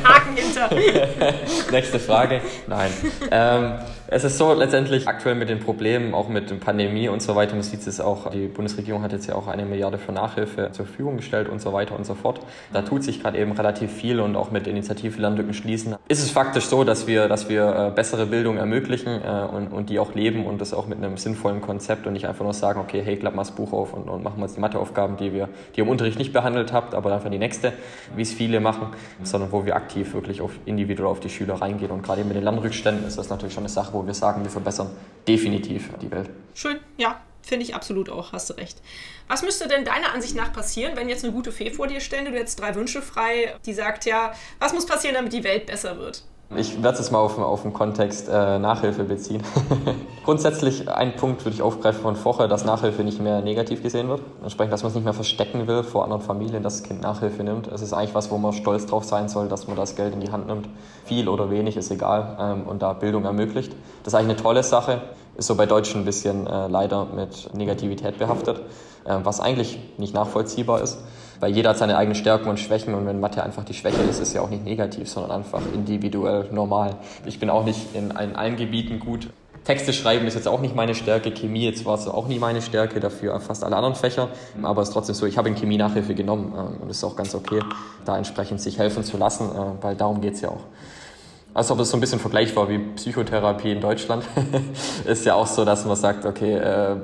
Haken hinter. Nächste Frage. Nein. Ähm, es ist so letztendlich aktuell mit den Problemen, auch mit der Pandemie und so weiter. Man sieht es auch, die Bundesregierung hat jetzt ja auch eine Milliarde für Nachhilfe zur Verfügung gestellt und so weiter und so fort. Da tut sich gerade eben relativ viel und auch mit Initiative Landlücken schließen. Ist es faktisch so, dass wir, dass wir äh, bessere Bildung ermöglichen äh, und, und die auch leben und das auch mit einem sinnvollen Konzept und nicht einfach nur sagen, okay, hey, klapp mal das Buch auf und, und machen jetzt die Matheaufgaben, die wir, die ihr im Unterricht nicht behandelt habt, aber einfach die nächste, wie es viele machen, sondern wo wir aktiv wirklich auf individuell auf die Schüler reingehen. Und gerade mit den Lernrückständen ist das natürlich schon eine Sache, wo wir sagen, wir verbessern definitiv die Welt. Schön, ja, finde ich absolut auch, hast du recht. Was müsste denn deiner Ansicht nach passieren, wenn jetzt eine gute Fee vor dir stände, du hättest drei Wünsche frei, die sagt, ja, was muss passieren, damit die Welt besser wird? Ich werde es mal auf, auf den Kontext äh, Nachhilfe beziehen. Grundsätzlich ein Punkt würde ich aufgreifen von vorher, dass Nachhilfe nicht mehr negativ gesehen wird. Entsprechend, dass man es nicht mehr verstecken will vor anderen Familien, dass das Kind Nachhilfe nimmt. Es ist eigentlich was, wo man stolz drauf sein soll, dass man das Geld in die Hand nimmt. Viel oder wenig ist egal ähm, und da Bildung ermöglicht. Das ist eigentlich eine tolle Sache. Ist so bei Deutschen ein bisschen äh, leider mit Negativität behaftet, äh, was eigentlich nicht nachvollziehbar ist weil jeder hat seine eigenen Stärken und Schwächen und wenn Mathe einfach die Schwäche ist, ist es ja auch nicht negativ, sondern einfach individuell normal. Ich bin auch nicht in, allen Gebieten gut. Texte schreiben ist jetzt auch nicht meine Stärke, Chemie jetzt war es auch nie meine Stärke, dafür fast alle anderen Fächer. Aber es ist trotzdem so, ich habe in Chemie Nachhilfe genommen äh, und es ist auch ganz okay, da entsprechend sich helfen zu lassen, äh, weil darum geht es ja auch. Also ob es so ein bisschen vergleichbar wie Psychotherapie in Deutschland. ist ja auch so, dass man sagt, okay, äh,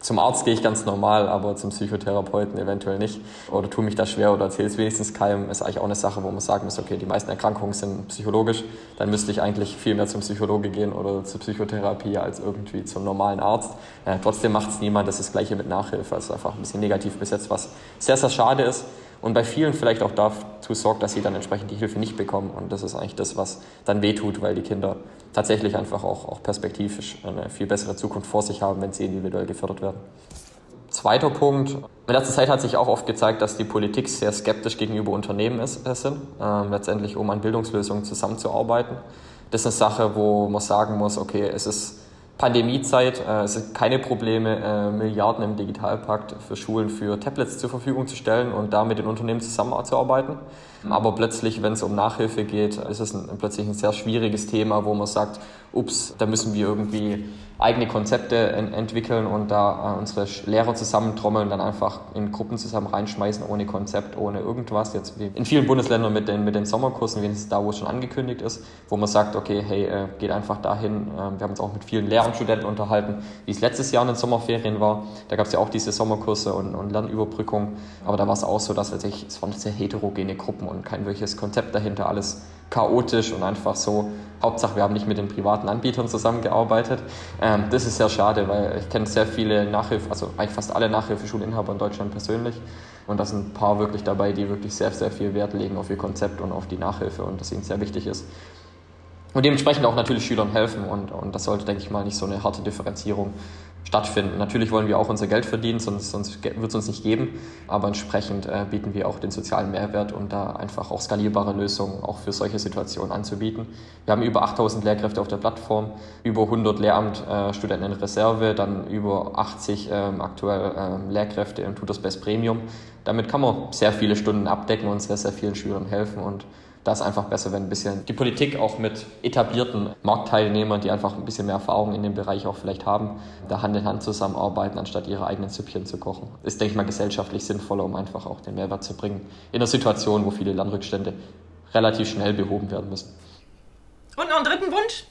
zum Arzt gehe ich ganz normal, aber zum Psychotherapeuten eventuell nicht. Oder tue mich da schwer oder erzähle es wenigstens keinem. Ist eigentlich auch eine Sache, wo man sagen muss, okay, die meisten Erkrankungen sind psychologisch. Dann müsste ich eigentlich viel mehr zum Psychologe gehen oder zur Psychotherapie als irgendwie zum normalen Arzt. Äh, trotzdem macht es niemand. Das ist das Gleiche mit Nachhilfe. Also einfach ein bisschen negativ besetzt, was sehr, sehr schade ist und bei vielen vielleicht auch dazu sorgt, dass sie dann entsprechend die Hilfe nicht bekommen. Und das ist eigentlich das, was dann wehtut, weil die Kinder tatsächlich einfach auch, auch perspektivisch eine viel bessere Zukunft vor sich haben, wenn sie individuell gefördert werden. Zweiter Punkt. In letzter Zeit hat sich auch oft gezeigt, dass die Politik sehr skeptisch gegenüber Unternehmen ist, äh, sind, äh, letztendlich um an Bildungslösungen zusammenzuarbeiten. Das ist eine Sache, wo man sagen muss, okay, es ist Pandemiezeit, äh, es sind keine Probleme, äh, Milliarden im Digitalpakt für Schulen für Tablets zur Verfügung zu stellen und da mit den Unternehmen zusammenzuarbeiten. Aber plötzlich, wenn es um Nachhilfe geht, ist es ein, plötzlich ein sehr schwieriges Thema, wo man sagt, ups, da müssen wir irgendwie eigene Konzepte en entwickeln und da äh, unsere Lehrer zusammentrommeln, dann einfach in Gruppen zusammen reinschmeißen, ohne Konzept, ohne irgendwas. Jetzt wie in vielen Bundesländern mit den, mit den Sommerkursen, es da, wo es schon angekündigt ist, wo man sagt, okay, hey, äh, geht einfach dahin. Äh, wir haben uns auch mit vielen Lehramtsstudenten unterhalten, wie es letztes Jahr in den Sommerferien war. Da gab es ja auch diese Sommerkurse und, und Lernüberbrückung. Aber da war es auch so, dass also es waren sehr heterogene Gruppen und kein wirkliches Konzept dahinter, alles chaotisch und einfach so. Hauptsache, wir haben nicht mit den privaten Anbietern zusammengearbeitet. Ähm, das ist sehr schade, weil ich kenne sehr viele Nachhilfe, also eigentlich fast alle Nachhilfeschulinhaber in Deutschland persönlich. Und da sind ein paar wirklich dabei, die wirklich sehr, sehr viel Wert legen auf ihr Konzept und auf die Nachhilfe und das ihnen sehr wichtig ist. Und dementsprechend auch natürlich Schülern helfen und, und das sollte, denke ich mal, nicht so eine harte Differenzierung stattfinden. Natürlich wollen wir auch unser Geld verdienen, sonst, sonst wird es uns nicht geben, aber entsprechend äh, bieten wir auch den sozialen Mehrwert und da einfach auch skalierbare Lösungen auch für solche Situationen anzubieten. Wir haben über 8000 Lehrkräfte auf der Plattform, über 100 Lehramtstudenten in Reserve, dann über 80 ähm, aktuell ähm, Lehrkräfte im Tutors Best Premium. Damit kann man sehr viele Stunden abdecken und sehr, sehr vielen Schülern helfen und da ist einfach besser, wenn ein bisschen die Politik auch mit etablierten Marktteilnehmern, die einfach ein bisschen mehr Erfahrung in dem Bereich auch vielleicht haben, da Hand in Hand zusammenarbeiten, anstatt ihre eigenen Süppchen zu kochen. Ist, denke ich mal, gesellschaftlich sinnvoller, um einfach auch den Mehrwert zu bringen in einer Situation, wo viele Lernrückstände relativ schnell behoben werden müssen. Und noch einen dritten Wunsch?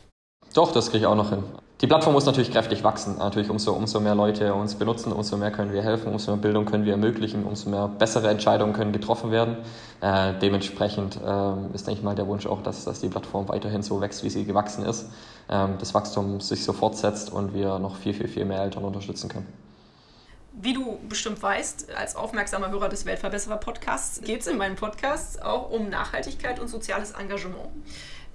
Doch, das kriege ich auch noch hin. Die Plattform muss natürlich kräftig wachsen. Natürlich, umso, umso mehr Leute uns benutzen, umso mehr können wir helfen, umso mehr Bildung können wir ermöglichen, umso mehr bessere Entscheidungen können getroffen werden. Äh, dementsprechend äh, ist, denke ich mal, der Wunsch auch, dass, dass die Plattform weiterhin so wächst, wie sie gewachsen ist. Ähm, das Wachstum sich so fortsetzt und wir noch viel, viel, viel mehr Eltern unterstützen können. Wie du bestimmt weißt, als aufmerksamer Hörer des Weltverbesserer-Podcasts geht es in meinem Podcast auch um Nachhaltigkeit und soziales Engagement.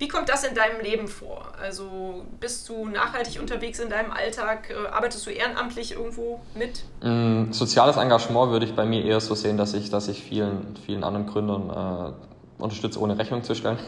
Wie kommt das in deinem Leben vor? Also bist du nachhaltig unterwegs in deinem Alltag? Äh, arbeitest du ehrenamtlich irgendwo mit? Mm, soziales Engagement würde ich bei mir eher so sehen, dass ich, dass ich vielen, vielen anderen Gründern äh, unterstütze, ohne Rechnung zu stellen.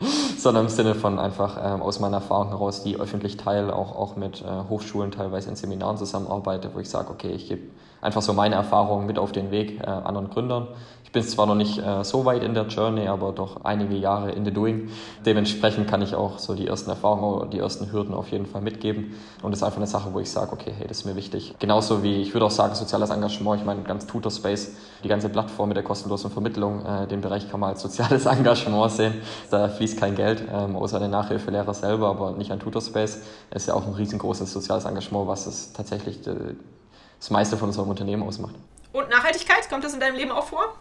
sondern im Sinne von einfach ähm, aus meiner Erfahrung heraus, die öffentlich teile, auch, auch mit äh, Hochschulen teilweise in Seminaren zusammenarbeite, wo ich sage, okay, ich gebe einfach so meine Erfahrungen mit auf den Weg äh, anderen Gründern ich bin zwar noch nicht äh, so weit in der Journey, aber doch einige Jahre in the doing. Dementsprechend kann ich auch so die ersten Erfahrungen, die ersten Hürden auf jeden Fall mitgeben. Und das ist einfach eine Sache, wo ich sage, okay, hey, das ist mir wichtig. Genauso wie, ich würde auch sagen, soziales Engagement. Ich meine, ganz Tutor Space, die ganze Plattform mit der kostenlosen Vermittlung, äh, den Bereich kann man als soziales Engagement sehen. Da fließt kein Geld, ähm, außer der Nachhilfelehrer selber, aber nicht an Tutor Space. Es ist ja auch ein riesengroßes soziales Engagement, was es tatsächlich äh, das meiste von unserem Unternehmen ausmacht. Und Nachhaltigkeit, kommt das in deinem Leben auch vor?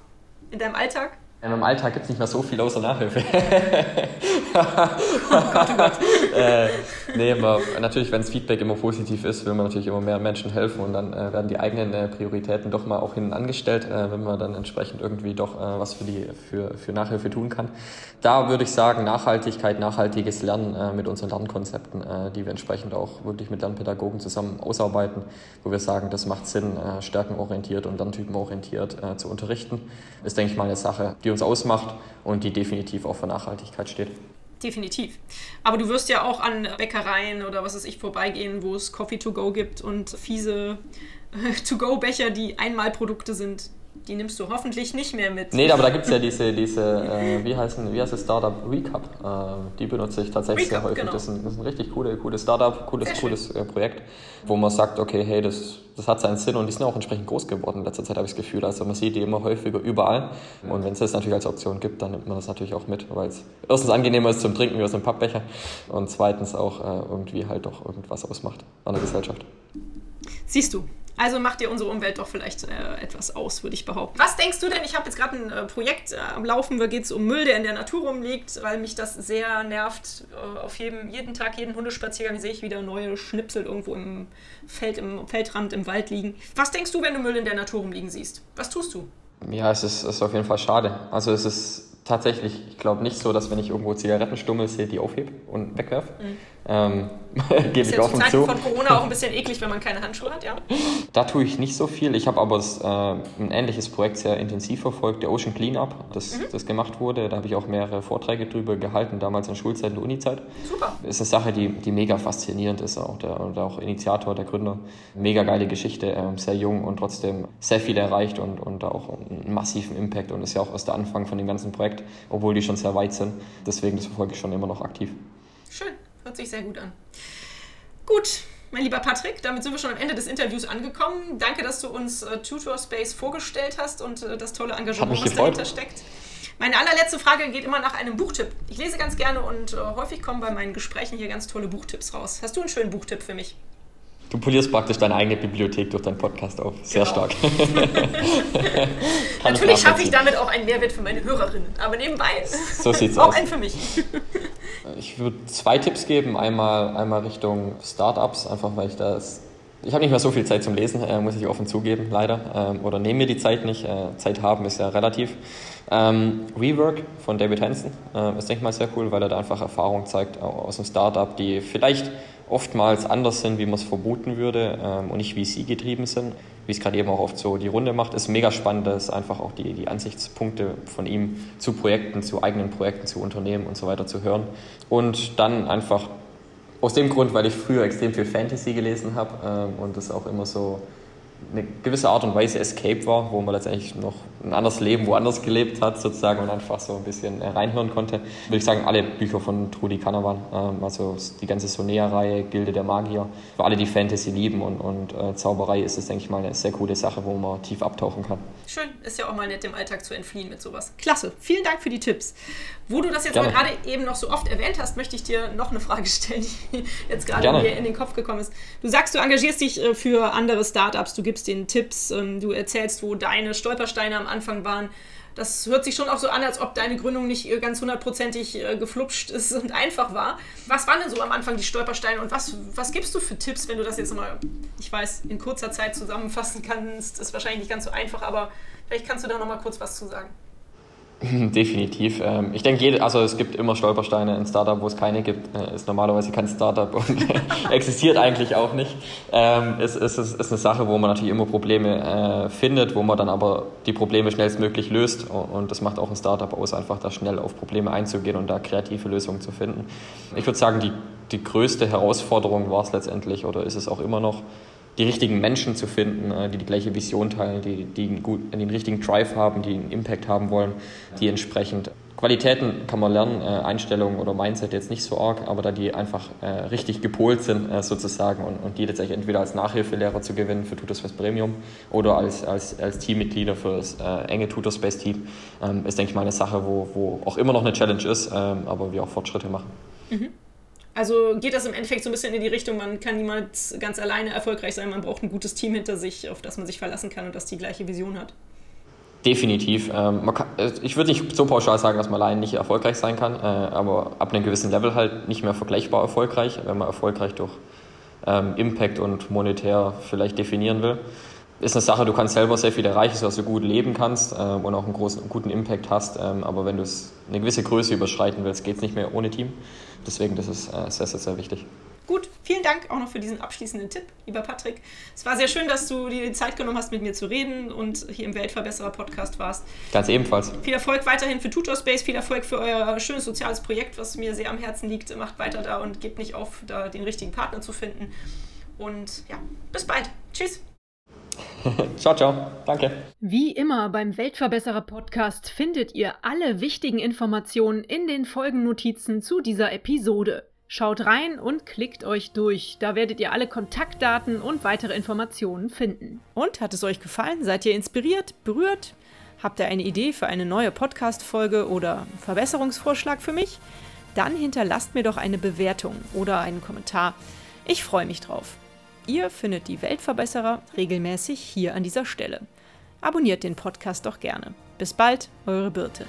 In deinem Alltag? In meinem Alltag gibt es nicht mehr so viel außer Nachhilfe. oh Gott, oh Gott. äh, nee, aber natürlich, wenn das Feedback immer positiv ist, will man natürlich immer mehr Menschen helfen und dann äh, werden die eigenen äh, Prioritäten doch mal auch hinten angestellt, äh, wenn man dann entsprechend irgendwie doch äh, was für, die, für, für Nachhilfe tun kann. Da würde ich sagen, Nachhaltigkeit, nachhaltiges Lernen äh, mit unseren Lernkonzepten, die wir entsprechend auch wirklich mit Lernpädagogen zusammen ausarbeiten, wo wir sagen, das macht Sinn, stärkenorientiert und lerntypenorientiert zu unterrichten, ist, denke ich mal, eine Sache, die uns ausmacht und die definitiv auch für Nachhaltigkeit steht. Definitiv. Aber du wirst ja auch an Bäckereien oder was weiß ich vorbeigehen, wo es Coffee to go gibt und fiese To-Go-Becher, die Einmalprodukte sind. Die nimmst du hoffentlich nicht mehr mit. Nee, aber da gibt es ja diese, diese äh, wie, heißen, wie heißt das Startup? Recap. Äh, die benutze ich tatsächlich Recap, sehr häufig. Genau. Das, ist ein, das ist ein richtig coole, cooles Startup, cooles, cooles äh, Projekt, wo man sagt, okay, hey, das, das hat seinen Sinn und die sind auch entsprechend groß geworden in letzter Zeit, habe ich das Gefühl. Also man sieht die immer häufiger überall. Und wenn es das natürlich als Option gibt, dann nimmt man das natürlich auch mit, weil es erstens angenehmer ist zum Trinken wie aus einem Pappbecher und zweitens auch äh, irgendwie halt doch irgendwas ausmacht an der Gesellschaft. Siehst du, also macht dir unsere Umwelt doch vielleicht äh, etwas aus, würde ich behaupten. Was denkst du denn? Ich habe jetzt gerade ein äh, Projekt äh, am Laufen, da geht es um Müll, der in der Natur rumliegt, weil mich das sehr nervt. Äh, auf jedem, jeden Tag, jeden Hundespaziergang sehe ich wieder neue Schnipsel irgendwo im Feld, im Feldrand, im Wald liegen. Was denkst du, wenn du Müll in der Natur rumliegen siehst? Was tust du? Ja, es ist, ist auf jeden Fall schade. Also es ist tatsächlich, ich glaube nicht so, dass wenn ich irgendwo Zigarettenstummel sehe, die aufhebe und wegwerfe. Mhm. Ähm, Gebe ich ja offen zu. von Corona auch ein bisschen eklig, wenn man keine Handschuhe hat, ja? Da tue ich nicht so viel. Ich habe aber das, äh, ein ähnliches Projekt sehr intensiv verfolgt, der Ocean Cleanup, das, mhm. das gemacht wurde. Da habe ich auch mehrere Vorträge drüber gehalten, damals in Schulzeit und Unizeit. Super. Das ist eine Sache, die, die mega faszinierend ist, auch der, und auch Initiator, der Gründer. Mega geile Geschichte, äh, sehr jung und trotzdem sehr viel erreicht und, und auch einen massiven Impact und ist ja auch erst der Anfang von dem ganzen Projekt, obwohl die schon sehr weit sind. Deswegen, das verfolge ich schon immer noch aktiv. Schön. Hört sich sehr gut an. Gut, mein lieber Patrick, damit sind wir schon am Ende des Interviews angekommen. Danke, dass du uns äh, Tutor Space vorgestellt hast und äh, das tolle Engagement, was dahinter steckt. Meine allerletzte Frage geht immer nach einem Buchtipp. Ich lese ganz gerne und äh, häufig kommen bei meinen Gesprächen hier ganz tolle Buchtipps raus. Hast du einen schönen Buchtipp für mich? Du polierst praktisch deine eigene Bibliothek durch deinen Podcast auf. Sehr genau. stark. Natürlich schaffe ich damit auch einen Mehrwert für meine Hörerinnen. Aber nebenbei so sieht's auch aus. einen für mich. Ich würde zwei Tipps geben. Einmal, einmal Richtung Startups, einfach weil ich das. Ich habe nicht mehr so viel Zeit zum Lesen, äh, muss ich offen zugeben, leider. Ähm, oder nehme mir die Zeit nicht. Äh, Zeit haben ist ja relativ. Ähm, Rework von David Hansen äh, ist, denke ich mal, sehr cool, weil er da einfach Erfahrung zeigt aus einem Startup, die vielleicht oftmals anders sind, wie man es vermuten würde ähm, und nicht wie sie getrieben sind. Wie es gerade eben auch oft so die Runde macht, ist mega spannend, das einfach auch die, die Ansichtspunkte von ihm zu Projekten, zu eigenen Projekten, zu Unternehmen und so weiter zu hören. Und dann einfach aus dem Grund, weil ich früher extrem viel Fantasy gelesen habe ähm, und das auch immer so eine gewisse Art und Weise Escape war, wo man letztendlich noch ein anderes Leben woanders gelebt hat, sozusagen, und einfach so ein bisschen äh, reinhören konnte. Würde ich sagen, alle Bücher von Trudi Canavan, ähm, also die ganze Sonea-Reihe, Gilde der Magier, für alle, die Fantasy lieben und, und äh, Zauberei, ist es, denke ich mal, eine sehr coole Sache, wo man tief abtauchen kann. Schön, ist ja auch mal nett, dem Alltag zu entfliehen mit sowas. Klasse, vielen Dank für die Tipps. Wo du das jetzt gerade eben noch so oft erwähnt hast, möchte ich dir noch eine Frage stellen, die jetzt gerade mir in den Kopf gekommen ist. Du sagst, du engagierst dich äh, für andere Startups, du gibst den Tipps, ähm, du erzählst, wo deine Stolpersteine am Anfang waren. Das hört sich schon auch so an, als ob deine Gründung nicht äh, ganz hundertprozentig äh, geflupscht ist und einfach war. Was waren denn so am Anfang die Stolpersteine und was, was gibst du für Tipps, wenn du das jetzt mal, ich weiß, in kurzer Zeit zusammenfassen kannst? Ist wahrscheinlich nicht ganz so einfach, aber vielleicht kannst du da nochmal kurz was zu sagen. Definitiv. Ähm, ich denke, also es gibt immer Stolpersteine. Ein Startup, wo es keine gibt, äh, ist normalerweise kein Startup und existiert eigentlich auch nicht. Ähm, es, es ist eine Sache, wo man natürlich immer Probleme äh, findet, wo man dann aber die Probleme schnellstmöglich löst. Und das macht auch ein Startup aus, einfach da schnell auf Probleme einzugehen und da kreative Lösungen zu finden. Ich würde sagen, die, die größte Herausforderung war es letztendlich oder ist es auch immer noch, die richtigen Menschen zu finden, äh, die die gleiche Vision teilen, die, die einen, gut, den richtigen Drive haben, die einen Impact haben wollen, die entsprechend Qualitäten kann man lernen, äh, Einstellungen oder Mindset jetzt nicht so arg, aber da die einfach äh, richtig gepolt sind sozusagen und, und die letztendlich entweder als Nachhilfelehrer zu gewinnen für Tutorspace Premium oder als, als, als Teammitglieder für das enge Tutorspace Team, ähm, ist, denke ich mal, eine Sache, wo, wo auch immer noch eine Challenge ist, ähm, aber wir auch Fortschritte machen. Mhm. Also geht das im Endeffekt so ein bisschen in die Richtung, man kann niemals ganz alleine erfolgreich sein, man braucht ein gutes Team hinter sich, auf das man sich verlassen kann und das die gleiche Vision hat. Definitiv. Ähm, äh, ich würde nicht so pauschal sagen, dass man allein nicht erfolgreich sein kann, äh, aber ab einem gewissen Level halt nicht mehr vergleichbar erfolgreich, wenn man erfolgreich durch ähm, Impact und monetär vielleicht definieren will. Ist eine Sache, du kannst selber sehr viel erreichen, sodass du gut leben kannst ähm, und auch einen großen, guten Impact hast, ähm, aber wenn du eine gewisse Größe überschreiten willst, geht es nicht mehr ohne Team. Deswegen, das ist äh, sehr, sehr, sehr wichtig. Gut, vielen Dank auch noch für diesen abschließenden Tipp, lieber Patrick. Es war sehr schön, dass du dir die Zeit genommen hast, mit mir zu reden und hier im Weltverbesserer-Podcast warst. Ganz ebenfalls. Viel Erfolg weiterhin für Tutorspace, viel Erfolg für euer schönes soziales Projekt, was mir sehr am Herzen liegt. Macht weiter da und gebt nicht auf, da den richtigen Partner zu finden. Und ja, bis bald. Tschüss. ciao, ciao. Danke. Wie immer beim Weltverbesserer Podcast findet ihr alle wichtigen Informationen in den Folgennotizen zu dieser Episode. Schaut rein und klickt euch durch. Da werdet ihr alle Kontaktdaten und weitere Informationen finden. Und hat es euch gefallen? Seid ihr inspiriert, berührt? Habt ihr eine Idee für eine neue Podcast-Folge oder Verbesserungsvorschlag für mich? Dann hinterlasst mir doch eine Bewertung oder einen Kommentar. Ich freue mich drauf. Ihr findet die Weltverbesserer regelmäßig hier an dieser Stelle. Abonniert den Podcast doch gerne. Bis bald, eure Birte.